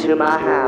Just take me